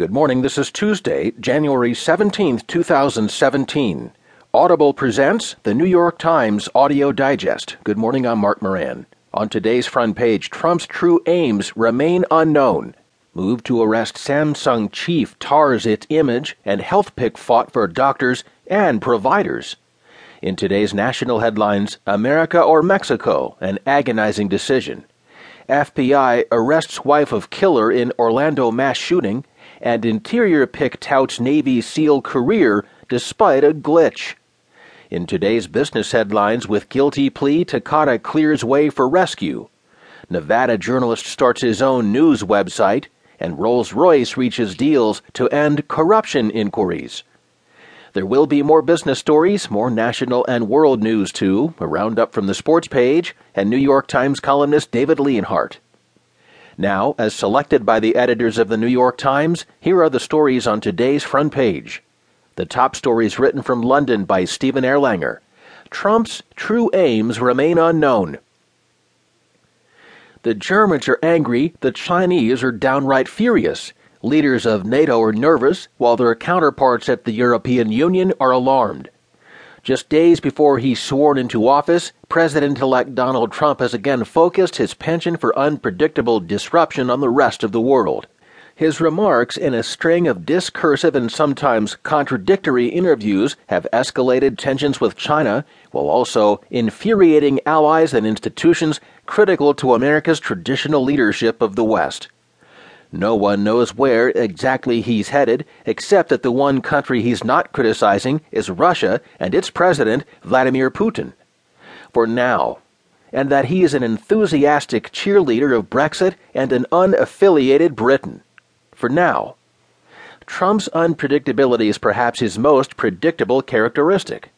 Good morning. This is Tuesday, January 17th, 2017. Audible presents the New York Times Audio Digest. Good morning. I'm Mark Moran. On today's front page, Trump's true aims remain unknown. Move to arrest Samsung chief tars its image, and HealthPick fought for doctors and providers. In today's national headlines, America or Mexico, an agonizing decision. FBI arrests wife of killer in Orlando mass shooting, and Interior pick touts Navy SEAL career despite a glitch. In today's business headlines, with guilty plea, Takata clears way for rescue. Nevada journalist starts his own news website, and Rolls Royce reaches deals to end corruption inquiries. There will be more business stories, more national and world news too, a roundup from the sports page, and New York Times columnist David Leonhardt. Now, as selected by the editors of the New York Times, here are the stories on today's front page. The top stories written from London by Stephen Erlanger. Trump's true aims remain unknown. The Germans are angry, the Chinese are downright furious. Leaders of NATO are nervous, while their counterparts at the European Union are alarmed. Just days before he's sworn into office, President elect Donald Trump has again focused his penchant for unpredictable disruption on the rest of the world. His remarks in a string of discursive and sometimes contradictory interviews have escalated tensions with China, while also infuriating allies and institutions critical to America's traditional leadership of the West. No one knows where exactly he's headed, except that the one country he's not criticizing is Russia and its president, Vladimir Putin. For now. And that he is an enthusiastic cheerleader of Brexit and an unaffiliated Britain. For now. Trump's unpredictability is perhaps his most predictable characteristic.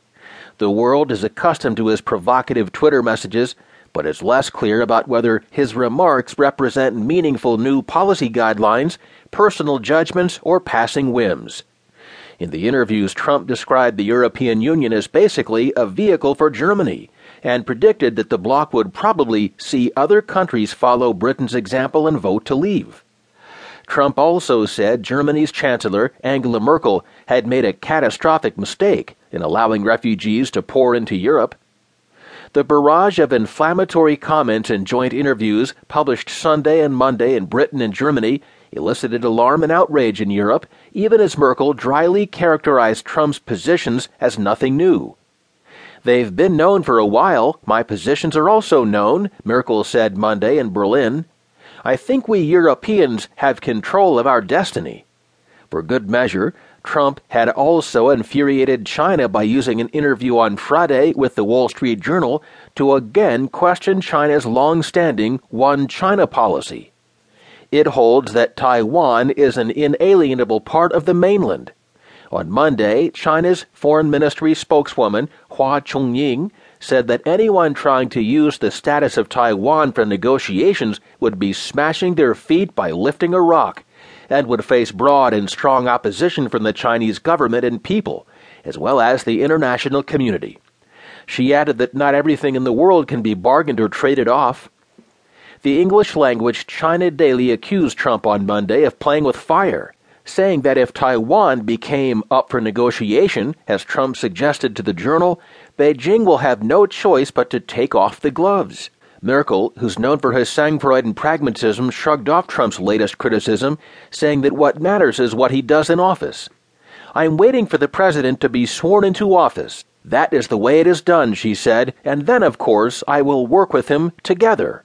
The world is accustomed to his provocative Twitter messages but is less clear about whether his remarks represent meaningful new policy guidelines, personal judgments, or passing whims. In the interviews, Trump described the European Union as basically a vehicle for Germany and predicted that the bloc would probably see other countries follow Britain's example and vote to leave. Trump also said Germany's Chancellor, Angela Merkel, had made a catastrophic mistake in allowing refugees to pour into Europe the barrage of inflammatory comments and joint interviews published Sunday and Monday in Britain and Germany elicited alarm and outrage in Europe, even as Merkel dryly characterized Trump's positions as nothing new. They've been known for a while. My positions are also known, Merkel said Monday in Berlin. I think we Europeans have control of our destiny. For good measure, Trump had also infuriated China by using an interview on Friday with the Wall Street Journal to again question China's long standing One China policy. It holds that Taiwan is an inalienable part of the mainland. On Monday, China's Foreign Ministry spokeswoman Hua Chunying said that anyone trying to use the status of Taiwan for negotiations would be smashing their feet by lifting a rock and would face broad and strong opposition from the Chinese government and people, as well as the international community. She added that not everything in the world can be bargained or traded off. The English language China Daily accused Trump on Monday of playing with fire, saying that if Taiwan became up for negotiation, as Trump suggested to the journal, Beijing will have no choice but to take off the gloves. Merkel, who's known for her sangfroid and pragmatism, shrugged off Trump's latest criticism, saying that what matters is what he does in office. I'm waiting for the president to be sworn into office. That is the way it is done, she said, and then, of course, I will work with him together.